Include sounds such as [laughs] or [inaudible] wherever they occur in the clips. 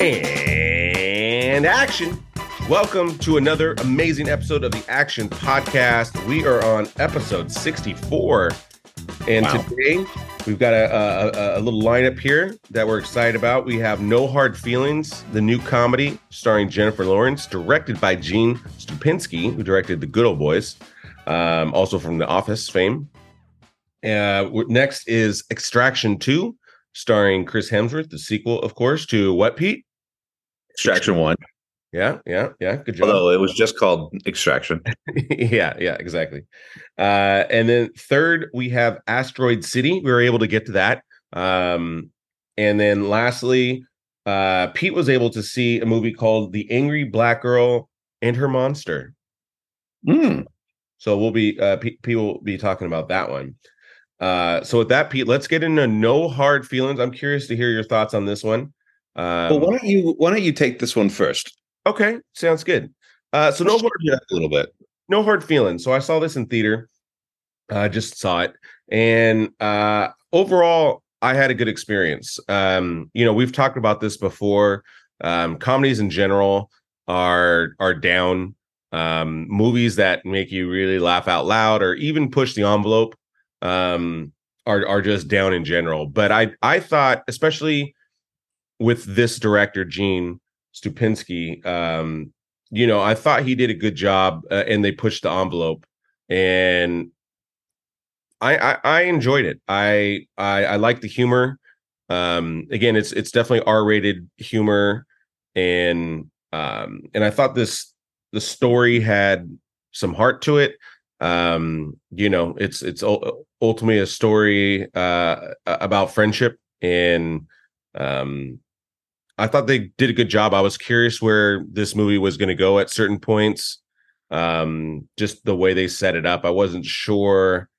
And action. Welcome to another amazing episode of the Action Podcast. We are on episode 64. And Wow. today we've got a, a, a little lineup here that we're excited about. We have No Hard Feelings, the new comedy starring Jennifer Lawrence, directed by Gene Stupnitsky, who directed The Good Old Boys, um, also from The Office fame. Uh, next is Extraction 2, starring Chris Hemsworth, the sequel, of course, to what, Pete? Extraction One. Yeah, yeah, yeah. Good job. Although it was just called Extraction. [laughs] yeah, yeah, exactly. Uh, and then third, we have Asteroid City. We were able to get to that. Um, and then lastly, uh, Pete was able to see a movie called The Angry Black Girl and Her Monster. Hmm. So we'll be uh, Pete, Pete will be talking about that one. Uh, so with that, Pete, let's get into no hard feelings. I'm curious to hear your thoughts on this one. Um, well, why don't you why don't you take this one first? okay, sounds good. Uh, so no hard a little bit. no hard feelings. So I saw this in theater. I just saw it, and uh, overall, I had a good experience. Um, you know, we've talked about this before. Um, comedies in general are are down. Um, movies that make you really laugh out loud or even push the envelope um, are are just down in general. But I I thought, especially with this director Gene Stupnitsky, um, you know, I thought he did a good job, uh, and they pushed the envelope, and I, I I enjoyed it. I I I like the humor. Um, again, it's it's definitely R rated humor, and um, and I thought this the story had some heart to it. Um, you know, it's it's ultimately a story uh about friendship, and um, I thought they did a good job. I was curious where this movie was going to go at certain points. Um, just the way they set it up, I wasn't sure.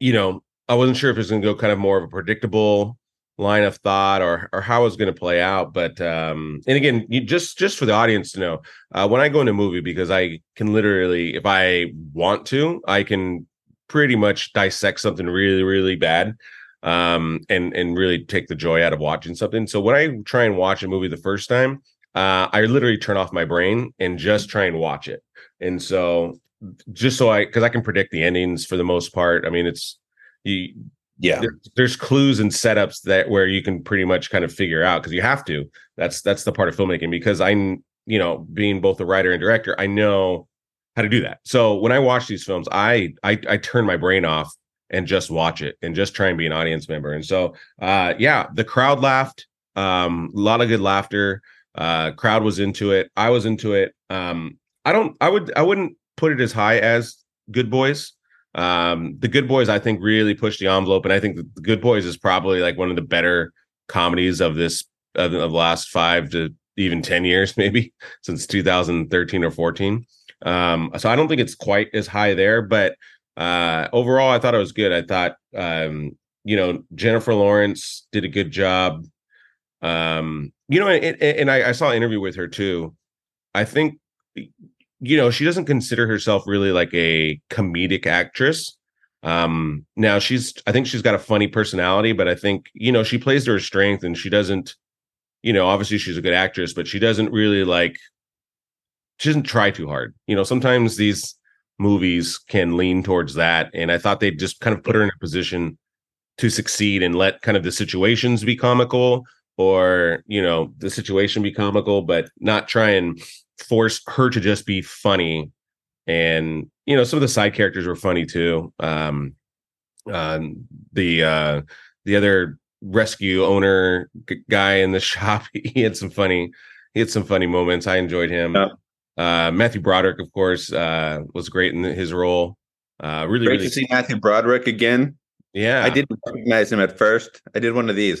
You know, I wasn't sure if it was going to go kind of more of a predictable line of thought or or how it was going to play out. But um, and again, you just just for the audience to know, uh, when I go into a movie, because I can literally, if I want to, I can pretty much dissect something really really bad um and and really take the joy out of watching something. So when i try and watch a movie the first time uh i literally turn off my brain and just try and watch it. And so just so i because i can predict the endings for the most part. I mean it's you Yeah. there- there's clues and setups that where you can pretty much kind of figure out because you have to. That's that's the part of filmmaking because i'm you know being both a writer and director i know how to do that. So when i watch these films i i, I turn my brain off and just watch it and just try and be an audience member. And so uh yeah the crowd laughed um a lot of good laughter uh crowd was into it. I was into it. Um i don't i would i wouldn't put it as high as good boys. Um the good boys i think really pushed the envelope and i think the good boys is probably like one of the better comedies of this of, the last five to even 10 years [laughs] maybe since 2013 or 14 um so i don't think it's quite as high there but uh overall i thought it was good. I thought um you know jennifer lawrence did a good job. Um you know and, and I, I saw an interview with her too. I think you know she doesn't consider herself really like a comedic actress. Um now she's i think she's got a funny personality but i think you know she plays to her strength and she doesn't you know obviously she's a good actress but she doesn't really like she doesn't try too hard. You know sometimes these movies can lean towards that. And i thought they just kind of put her in a position to succeed and let kind of the situations be comical or you know the situation be comical but not try and force her to just be funny. And you know some of the side characters were funny too. Um um the uh the other rescue owner g- guy in the [laughs] shop he had some funny he had some funny moments. I enjoyed him. Yeah. Uh matthew broderick of course uh was great in his role uh really Great really to see Matthew Broderick again. yeah I didn't recognize him at first. I did one of these.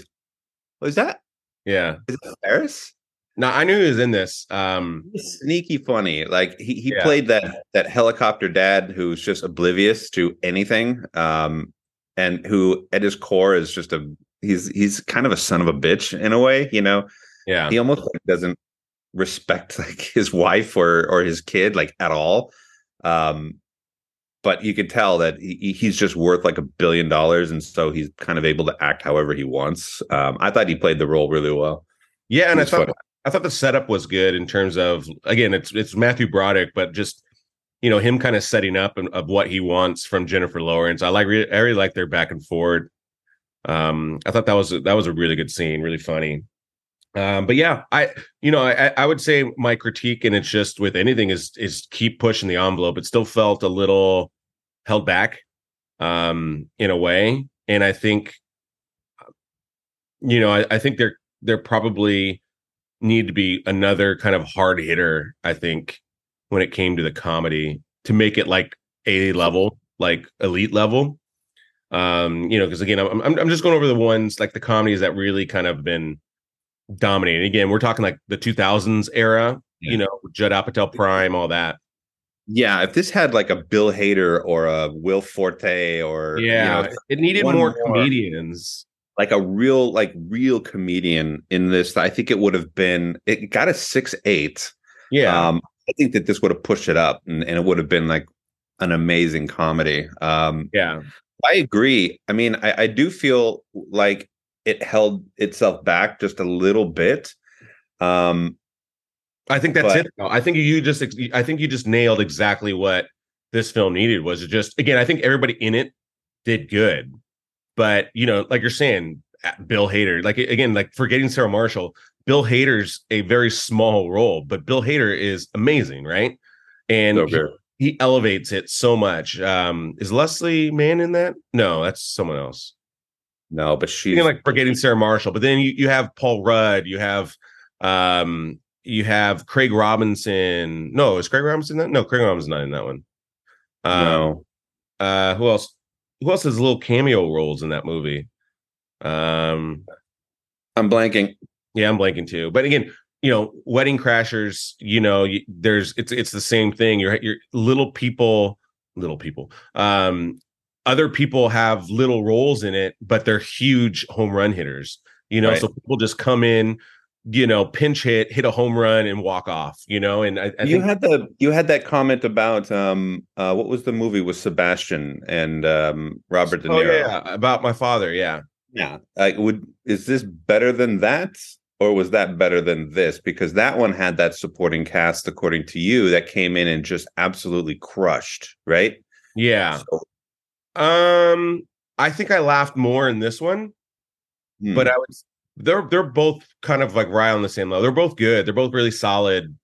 What is that? yeah Is it Ferris? no i knew he was in this um sneaky funny. Like he, he Yeah. played that that helicopter dad who's just oblivious to anything. Um and who at his core is just a he's he's kind of a son of a bitch in a way, you know. yeah He almost doesn't respect [laughs] like his wife or or his kid like at all. Um but you could tell that he, he's just worth like a billion dollars and so he's kind of able to act however he wants. Um I thought he played the role really well. Yeah, and I thought funny. I thought the setup was good in terms of again, it's it's Matthew Broderick, but just you know him kind of setting up and, of what he wants from Jennifer Lawrence. I like I really like their back and forward. Um, I thought that was that was a really good scene, really funny. Um, but yeah, I you know I, I would say my critique, and it's just with anything is is keep pushing the envelope. It still felt a little held back, um, in a way, and I think you know I, I think there there probably need to be another kind of hard hitter. I think when it came to the comedy to make it like a level, like elite level. Um, you know, because again, I'm I'm I'm just going over the ones like the comedies that really kind of been dominating. Again, we're talking like the 2000s era. Yeah. You know, Judd Apatow Prime, all that. Yeah, if this had like a Bill Hader or a Will Forte or you Yeah, know, it needed more, more. comedians. like a real like real comedian in this, I think it would have been it got a six eight. Yeah, Um, I think that this would have pushed it up and, and it would have been like an amazing comedy. Um, yeah, I agree. I mean, I, I do feel like it held itself back just a little bit. Um, I think that's But- it. though. I think you just I think you just nailed exactly what this film needed was it just again, I think everybody in it did good. But, you know, like you're saying, Bill Hader, like again, like forgetting Sarah Marshall, Bill Hader's a very small role, but Bill Hader is amazing, right? And he, he elevates it so much. Um, is Leslie Mann in that? No, that's someone else. No, but she's Again, like forgetting Sarah Marshall, but then you, you have Paul Rudd, you have um you have Craig Robinson. No, is Craig Robinson that? No, Craig Robinson's not in that one. Um, no. uh who else who else has little cameo roles in that movie? Um I'm blanking. yeah, I'm blanking too. But again, you know, Wedding Crashers, you know, you, there's it's it's the same thing. You're you're little people, little people. Um other people have little roles in it, but they're huge home run hitters. You know, Right. so people just come in, you know, pinch hit, hit a home run, and walk off. You know, and I, I you had the you had that comment about um uh what was the movie with Sebastian and um Robert De oh Niro. yeah, about my father. Yeah, Yeah. Like would is this better than that? Or was that better than this? Because that one had that supporting cast, according to you, that came in and just absolutely crushed, right? yeah. So, Um, I think I laughed more in this one. hmm, but I was they're they're both kind of like right on the same level. They're both good. They're both really solid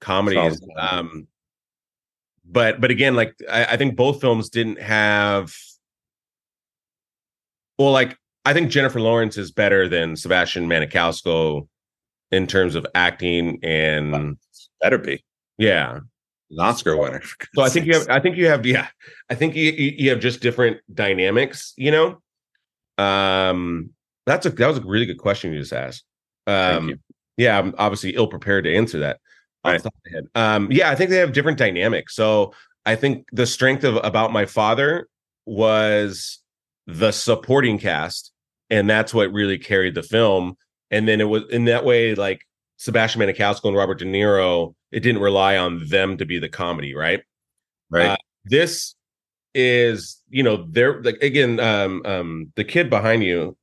comedies. Solid. Um but but again, like I, I think both films didn't have well, like I think Jennifer Lawrence is better than Sebastian Maniscalco in terms of acting and better be yeah. An Oscar winner. So I think you have I think you have yeah. I think you you have just different dynamics, you know. Um that's a that was a really good question you just asked. Um yeah, I'm obviously ill prepared to answer that. Right. the top of my head. Um yeah, I think they have different dynamics. So I think the strength of about my father was the supporting cast, and that's what really carried the film. And then it was in that way, like Sebastian Maniscalco and Robert De Niro, it didn't rely on them to be the comedy, right? right. uh, this is you know they're like again um um the kid behind you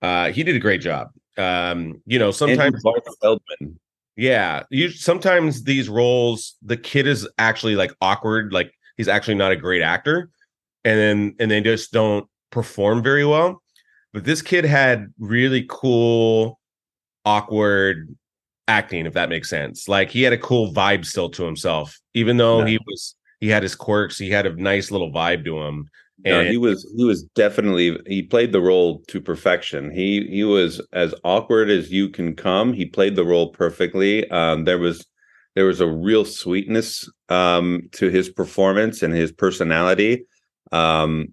uh he did a great job um you know sometimes Feldman. yeah you sometimes these roles the kid is actually like awkward like he's actually not a great actor and then and they just don't perform very well but this kid had really cool awkward acting if that makes sense like he had a cool vibe still to himself even though he was he had his quirks he had a nice little vibe to him No, And- he was he was definitely he played the role to perfection. He he was as awkward as you can come. He played the role perfectly. Um, there was there was a real sweetness um, to his performance and his personality. Um,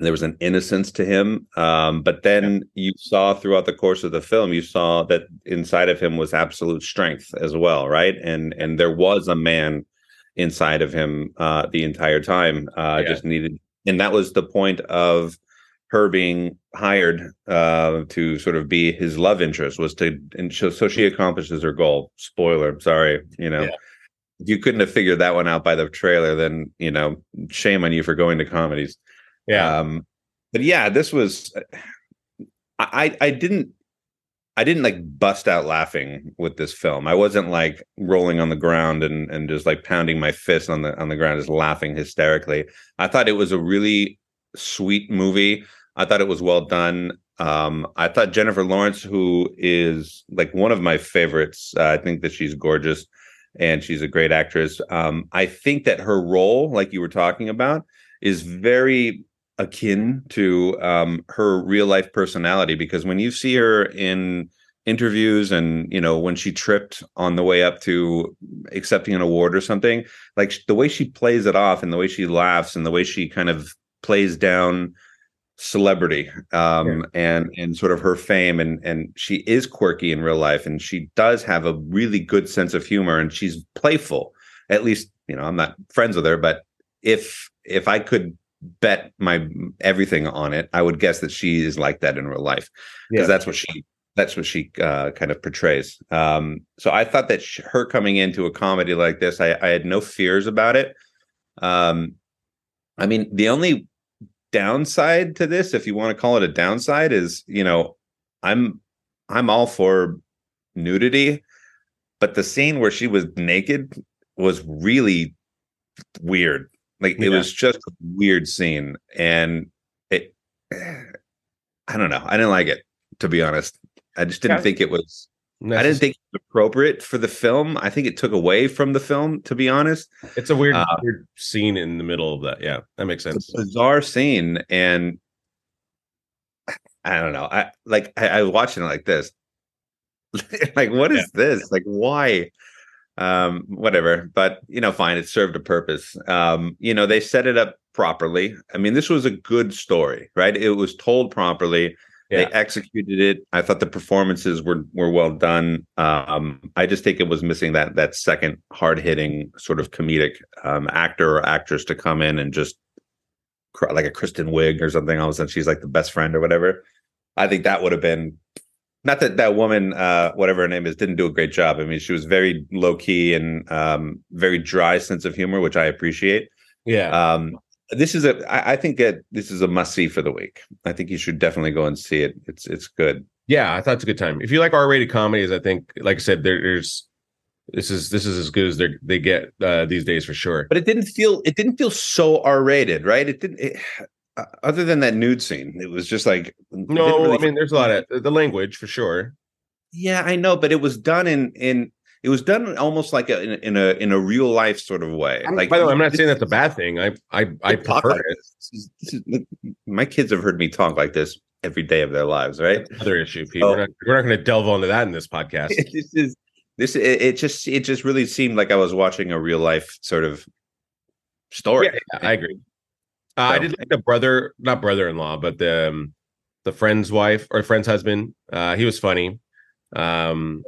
there was an innocence to him. Um, but then you saw throughout the course of the film, you saw that inside of him was absolute strength as well, right? And and there was a man inside of him uh, the entire time. Uh, Yeah. Just needed, and that was the point of her being hired uh, to sort of be his love interest was to, and so, so she accomplishes her goal. Spoiler, sorry, you know. Yeah. If you couldn't have figured that one out by the trailer, then you know, shame on you for going to comedies. Yeah Um, but yeah, this was I I didn't I didn't like bust out laughing with this film. I wasn't like rolling on the ground and and just like pounding my fist on the on the ground, just laughing hysterically. I thought it was a really sweet movie. I thought it was well done. Um, I thought Jennifer Lawrence, who is like one of my favorites, uh, I think that she's gorgeous and she's a great actress. Um, I think that her role, like you were talking about, is very akin to um, her real life personality because when you see her in interviews and you know when she tripped on the way up to accepting an award or something like the way she plays it off and the way she laughs and the way she kind of plays down celebrity um, yeah. and and sort of her fame and and she is quirky in real life and she does have a really good sense of humor and she's playful at least you know i'm not friends with her but if if i could bet my everything on it i would guess that she is like that in real life because yeah. that's what she that's what she uh, kind of portrays um, so i thought that her coming into a comedy like this i, I had no fears about it um, i mean the only downside to this, if you want to call it a downside, is you know, I'm I'm all for nudity, but the scene where she was naked was really weird. Like it was just a weird scene, and it. I don't know. I didn't like it to be honest. I just didn't yeah. think it was I didn't think it was appropriate for the film. I think it took away from the film, to be honest. It's a weird, uh, weird scene in the middle of that. Yeah, that makes sense. bizarre scene, and I don't know. I like I, I was watching it like this. [laughs] like, what is yeah. this? Like, why? Um, whatever. But you know, fine. It served a purpose. Um, you know, they set it up properly. I mean, this was a good story, right? It was told properly yeah. They executed it. I thought the performances were were well done. Um, I just think it was missing that that second hard hitting sort of comedic um, actor or actress to come in and just cry, like a Kristen Wiig or something. All of a sudden, she's like the best friend or whatever. I think that would have been not that that woman, uh, whatever her name is, didn't do a great job. I mean, she was very low key and um, very dry sense of humor, which I appreciate. Yeah. Um, this is a I, I think that this is a must see for the week. I think you should definitely go and see it. It's it's good. Yeah, I thought it's a good time. If you like R rated comedies, I think, like I said, there, there's this is this is as good as they they get uh, these days for sure. But it didn't feel it didn't feel so R rated, right? It didn't. It, Uh, other than that nude scene, it was just like no. Really I mean, there's a lot of uh, the language for sure. Yeah, I know, but it was done in in it was done almost like a, in, in, a in a real life sort of way. I'm, like, by the way, I'm not saying that's a bad thing. I I I prefer like it. This is, this is, my kids have heard me talk like this every day of their lives, right? That's another issue, Pete. Oh. We're not, we're not going to delve into that in this podcast. [laughs] this is this. It, it, just it just really seemed like I was watching a real life sort of story. Yeah, yeah I agree. Uh, so, I did like the brother, not brother-in-law, but the um, the friend's wife or friend's husband. Uh, he was funny. Um,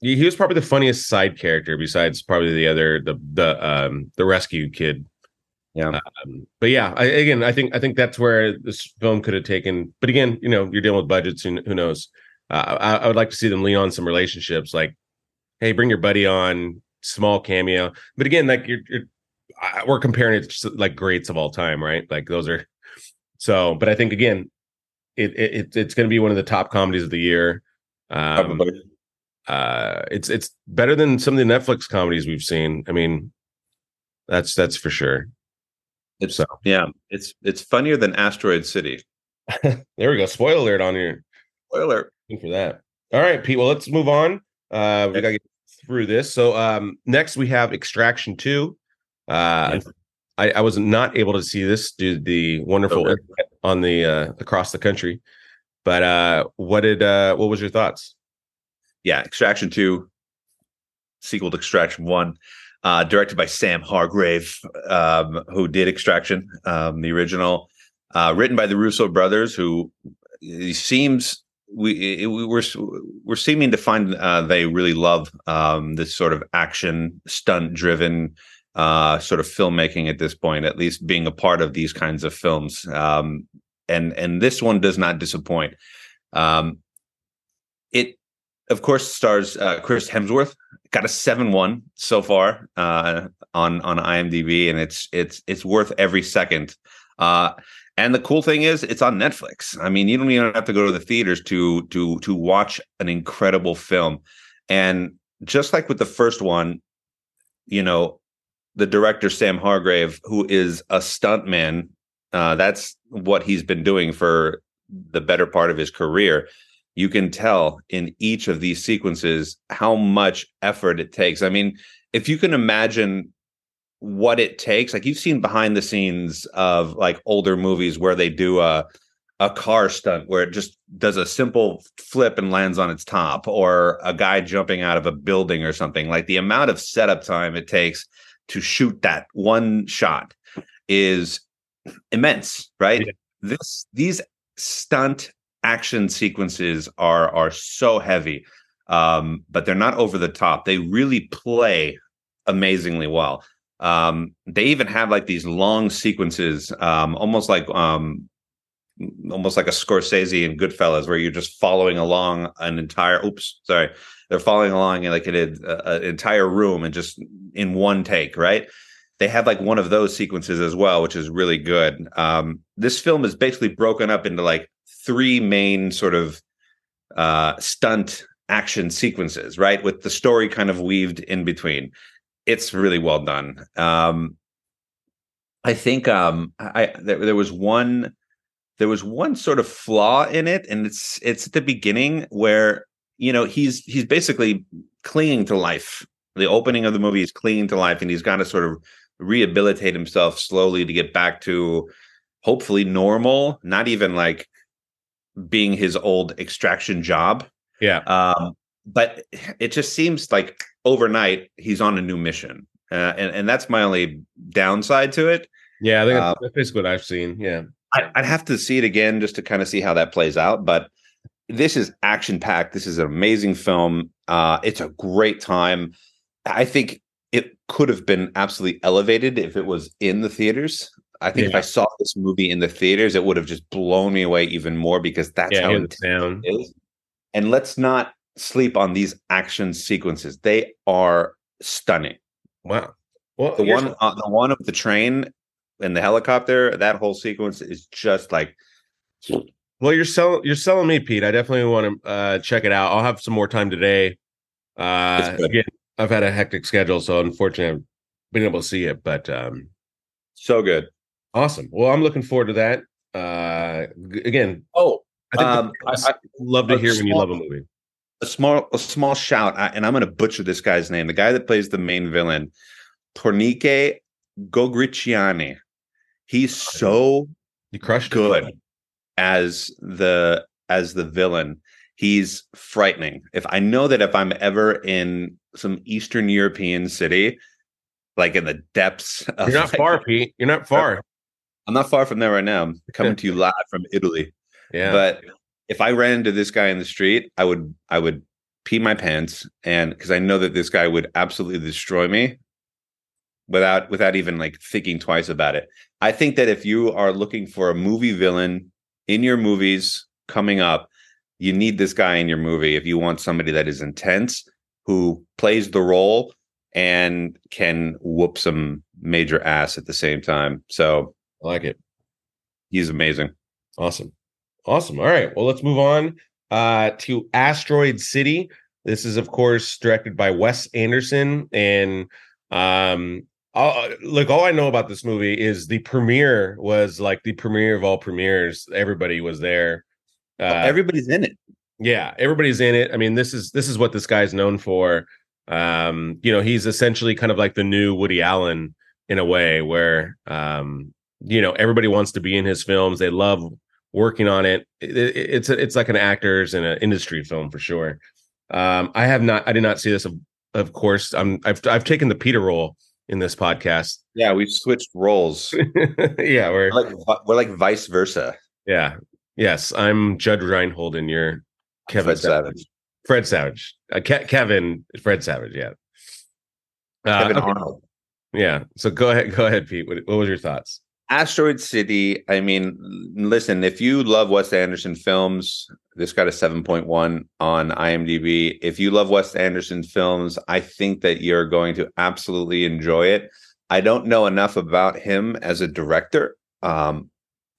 he was probably the funniest side character besides probably the other the the um the rescue kid yeah um, but yeah I, again i think i think that's where this film could have taken but again you know you're dealing with budgets and who knows uh, I, I, would like to see them lean on some relationships like hey bring your buddy on small cameo but again like you're, you're we're comparing it to like greats of all time right like those are so but i think again it, it it's going to be one of the top comedies of the year um, uh, it's it's better than some of the Netflix comedies we've seen. I mean, that's that's for sure. It's so yeah, it's it's funnier than Asteroid City. [laughs] there we go. Spoiler alert on here. Spoiler for that. All right, Pete. Well, let's move on. Uh, we gotta get through this. So um, next we have Extraction Two. Uh, I, I was not able to see this do the wonderful okay. on the uh, across the country. But uh, what did uh, what was your thoughts? yeah, Extraction 2, sequel to Extraction 1, uh, directed by Sam Hargrave, um, who did Extraction, um, the original, uh, written by the Russo brothers, who seems we, we we're we're seeming to find uh, they really love um, this sort of action stunt driven uh, sort of filmmaking at this point, at least being a part of these kinds of films. Um, and and this one does not disappoint. Um, it of course, stars uh, Chris Hemsworth. Got a seven one so far uh, on on IMDb, and it's it's it's worth every second Uh, and the cool thing is, it's on Netflix. I mean, you don't even have to go to the theaters to to to watch an incredible film. And just like with the first one, you know, the director Sam Hargrave, who is a stuntman, uh, that's what he's been doing for the better part of his career. You can tell in each of these sequences how much effort it takes. I mean, if you can imagine what it takes. Like you've seen behind the scenes of like older movies where they do a a car stunt where it just does a simple flip and lands on its top, or a guy jumping out of a building or something. Like the amount of setup time it takes to shoot that one shot is immense, right? Yeah. This these stunt action sequences are are so heavy, um, but they're not over the top. They really play amazingly well. Um, they even have like these long sequences, um, almost like um, almost like a Scorsese and Goodfellas, where you're just following along an entire. Oops, sorry, they're following along in like an, an entire room and just in one take, right? They have like one of those sequences as well, which is really good. Um, this film is basically broken up into like three main sort of uh, stunt action sequences, right? With the story kind of weaved in between it's really well done. Um, I think um, I there, there was one there was one sort of flaw in it, and it's it's at the beginning where you know he's he's basically clinging to life. The opening of the movie is clinging to life, and he's got to sort of rehabilitate himself slowly to get back to hopefully normal, not even like being his old extraction job. Yeah. Um, but it just seems like overnight he's on a new mission, uh, and and that's my only downside to it. Yeah, I think uh, that's basically what I've seen. Yeah, I, would have to see it again just to kind of see how that plays out. But this is action packed. This is an amazing film. Uh, it's a great time. I think it could have been absolutely elevated if it was in the theaters. I think yeah. if I saw this movie in the theaters, it would have just blown me away even more because that's yeah, how it is. And let's not sleep on these action sequences. They are stunning. Wow. Well, the one uh, the one of the train and the helicopter, that whole sequence is just like well, you're selling you're selling me, Pete. I definitely want to uh, check it out. I'll have some more time today. Uh, again, I've had a hectic schedule, so unfortunately, I've been able to see it. But um, so good, awesome. Well, I'm looking forward to that. Uh, again, oh, I, um, I, I love to hear when you love a movie a small a small shout, and I'm going to butcher this guy's name. The guy that plays the main villain, Tornike Gogrichiani. He's so he crushed good it. As the as the villain. He's frightening. If I know that if I'm ever in some Eastern European city, like in the depths, [laughs] of you're not like, far, Pete. You're not far. I'm not far from there right now. I'm [laughs] coming to you live from Italy. Yeah, but if I ran into this guy in the street, I would I would pee my pants and because I know that this guy would absolutely destroy me without without even like thinking twice about it. I think that if you are looking for a movie villain in your movies coming up, you need this guy in your movie if you want somebody that is intense, who plays the role and can whoop some major ass at the same time. So I like it. He's amazing. Awesome. Awesome. All right. Well, let's move on uh, to Asteroid City. This is, of course, directed by Wes Anderson. And um, I'll, look, all I know about this movie is the premiere was like the premiere of all premieres. Everybody was there. Uh, everybody's in it. Yeah, everybody's in it. I mean, this is this is what this guy's known for. Um, you know, he's essentially kind of like the new Woody Allen in a way, where um, you know everybody wants to be in his films. They love working on it. it, it it's a, it's like an actors and an industry film for sure. Um, I have not, I did not see this. Of, of course, I'm, I've, I've taken the Peter role in this podcast. Yeah, we've switched roles. [laughs] yeah, we're, we're like we're like vice versa. Yeah. Yes, I'm Judge Reinhold and you're Kevin Fred Savage. Savage. Fred Savage. Uh, Ke- Kevin Fred Savage. Yeah. Uh, Kevin okay. Arnold. Yeah. So go ahead. Go ahead, Pete. What, what was your thoughts? Asteroid City, I mean, listen, if you love Wes Anderson films, this got a 7.1 on IMDb. If you love Wes Anderson films, I think that you're going to absolutely enjoy it. I don't know enough about him as a director um,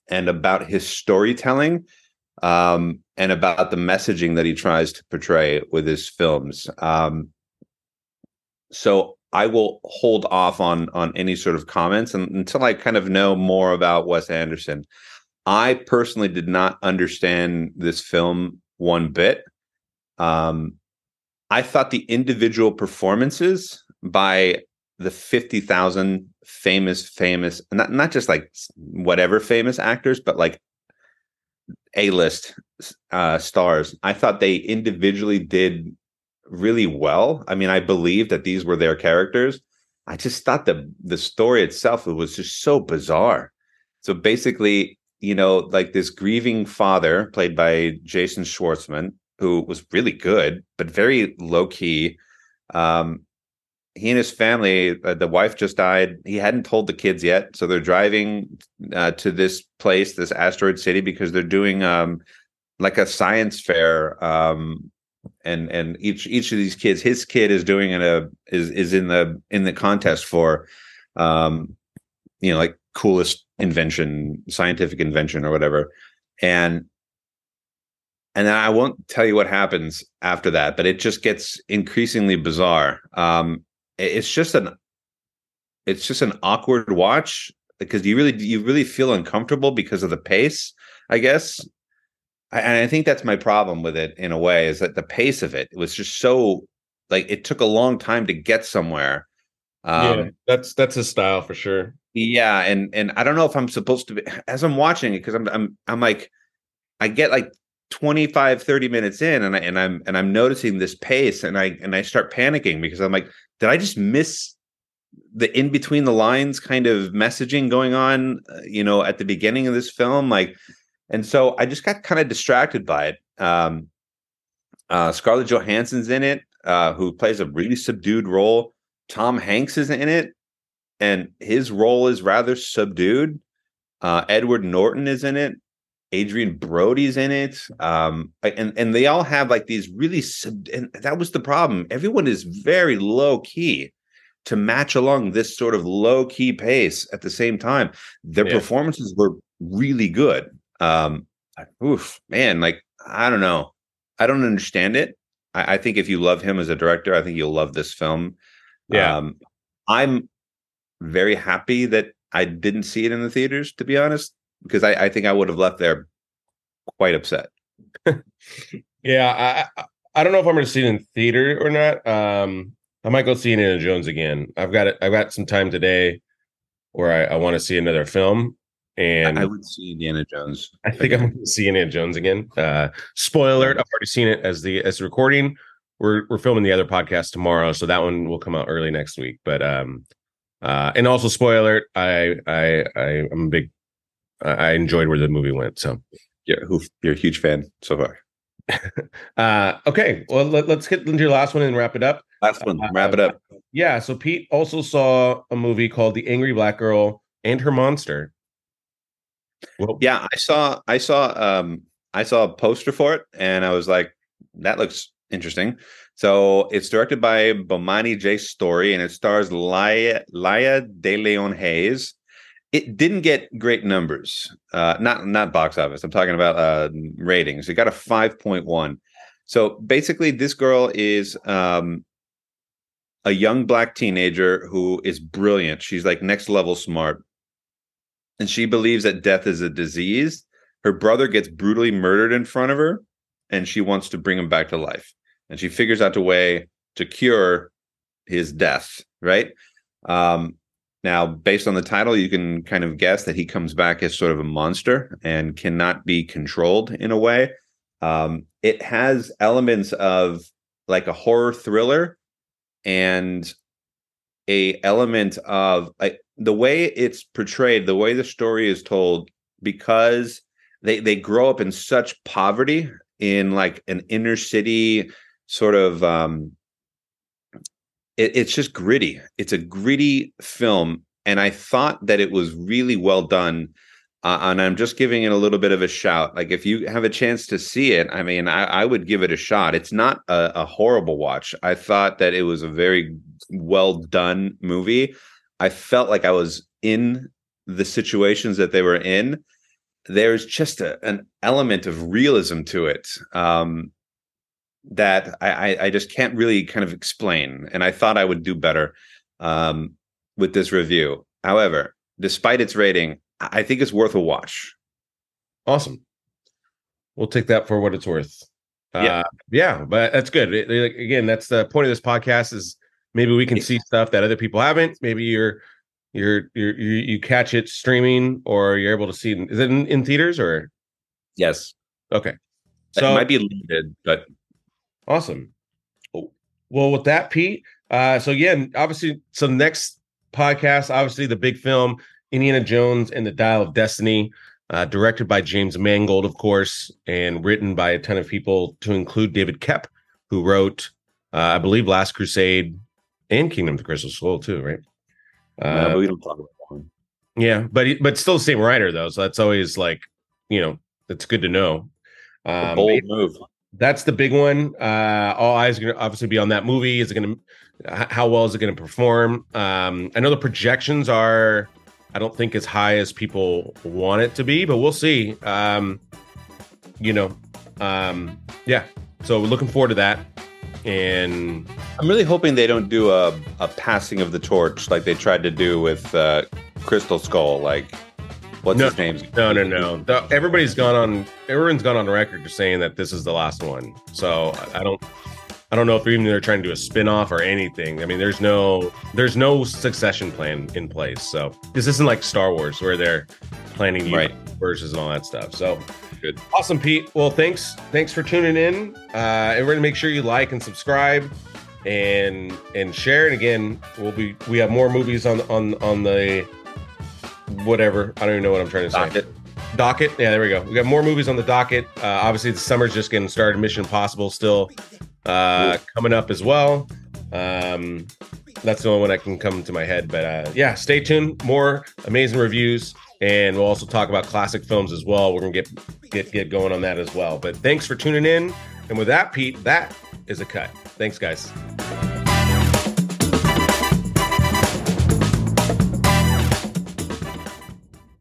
and about his storytelling um, and about the messaging that he tries to portray with his films. Um, so I will hold off on on any sort of comments until I kind of know more about Wes Anderson. I personally did not understand this film one bit. Um, I thought the individual performances by the 50,000 famous, famous, not, not just like whatever famous actors, but like A list uh, stars. I thought they individually did really well. I mean, I believe that these were their characters. I just thought the the story itself it was just so bizarre. So basically, you know, like this grieving father played by Jason Schwartzman, who was really good but very low key. Um, he and his family, uh, the wife just died. He hadn't told the kids yet, so they're driving uh, to this place, this asteroid city, because they're doing um, like a science fair. Um, and and each each of these kids, his kid is doing in a is is in the in the contest for, um, you know, like coolest invention, scientific invention or whatever, and and I won't tell you what happens after that, but it just gets increasingly bizarre. Um, it's just an it's just an awkward watch because you really you really feel uncomfortable because of the pace, I guess. and I think that's my problem with it in a way is that the pace of it, it was just so like it took a long time to get somewhere. Um, yeah, that's that's a style for sure. Yeah, and and I don't know if I'm supposed to be as I'm watching it because I'm I'm I'm like I get like 25 30 minutes in and I and I'm and I'm noticing this pace and I and I start panicking because I'm like did I just miss the in between the lines kind of messaging going on uh, you know at the beginning of this film? Like and so I just got kind of distracted by it. Um uh Scarlett Johansson's in it uh who plays a really subdued role Tom Hanks is in it and his role is rather subdued uh Edward Norton is in it Adrien Brody's in it, um, and and they all have like these really sub- and that was the problem. Everyone is very low key to match along this sort of low key pace at the same time. Their yeah. performances were really good. Um, oof, man, like I don't know, I don't understand it. I, I, think if you love him as a director, I think you'll love this film. Yeah, um, I'm very happy that I didn't see it in the theaters. To be honest, because I, I think I would have left there quite upset. yeah, I I don't know if I'm going to see it in theater or not. Um, I might go see Indiana Jones again. I've got it. I've got some time today where I, I want to see another film, and I would see Indiana Jones. I think again. I'm going to see Indiana Jones again. Uh, spoiler alert: I've already seen it as the as the recording. We're we're filming the other podcast tomorrow, so that one will come out early next week. But um, uh, and also spoiler: I I I I'm a big I enjoyed where the movie went. So yeah, who you're a huge fan so far. [laughs] uh, okay, well let, us get into your last one and wrap it up. Last one, uh, wrap it up. Yeah, so Pete also saw a movie called The Angry Black Girl and Her Monster. Well, yeah, I saw I saw um I saw a poster for it and I was like, that looks interesting. So it's directed by Bomani J. Story and it stars Laya Laya De Leon Hayes it didn't get great numbers. Uh, not not box office. I'm talking about uh, ratings. It got a 5.1. So basically, this girl is um, a young black teenager who is brilliant. She's like next level smart, and she believes that death is a disease. Her brother gets brutally murdered in front of her, and she wants to bring him back to life. And she figures out a way to cure his death. Right. Um, now, based on the title, you can kind of guess that he comes back as sort of a monster and cannot be controlled in a way. Um, it has elements of like a horror thriller and a element of like the way it's portrayed, the way the story is told, because they they grow up in such poverty in like an inner city sort of um it, it's just gritty. It's a gritty film, and I thought that it was really well done. Uh, and I'm just giving it a little bit of a shout. Like if you have a chance to see it, I mean, I, I would give it a shot. It's not a, a horrible watch. I thought that it was a very well done movie. I felt like I was in the situations that they were in, there's just a, an element of realism to it um, that I, I just can't really kind of explain. And I thought I would do better um, with this review. However, despite its rating, I think it's worth a watch. Awesome. We'll take that for what it's worth. Yeah, uh, yeah, but that's good. It, it, again, that's the point of this podcast is maybe we can see stuff that other people haven't. Maybe you're you're you're you, you catch it streaming or you're able to see it. Is it in, in theaters or? Yes. Okay. So it might be limited, but awesome. Well, with that, Pete. Uh, so again, obviously, so next podcast, obviously the big film, Indiana Jones and the Dial of Destiny uh, directed by James Mangold, of course, and written by a ton of people, to include David Koepp, who wrote, uh, I believe, Last Crusade and Kingdom of the Crystal Skull, too, right? Uh, we don't talk about that one. Yeah, but but still the same writer though, so that's always like, you know, it's good to know. Um, bold move. That's the big one. Uh, all eyes are going to obviously be on that movie. Is it going to? How well is it going to perform? Um, I know the projections are I don't think as high as people want it to be, but we'll see. Um, you know, um, yeah. So we're looking forward to that. And I'm really hoping they don't do a, a passing of the torch like they tried to do with uh, Crystal Skull. Like, what's no, his name? No, no, no. The, everybody's gone on. Everyone's gone on record to saying that this is the last one. So I don't. I don't know if even they're trying to do a spin-off or anything. I mean, there's no there's no succession plan in place. So this isn't like Star Wars where they're planning right. versus and all that stuff. So good. Awesome, Pete. Well, thanks. Thanks for tuning in. Uh and we're gonna make sure you like and subscribe and and share. And again, we'll be we have more movies on on on the whatever. I don't even know what I'm trying to say. Docket. Docket. Yeah, there we go. We got more movies on the docket. Uh, obviously, the summer's just getting started. Mission Impossible still uh, coming up as well. Um, that's the only one that can come to my head. But uh, yeah, stay tuned. More amazing reviews, and we'll also talk about classic films as well. We're gonna get get get going on that as well. But thanks for tuning in. And with that, Pete, that is a cut. Thanks, guys.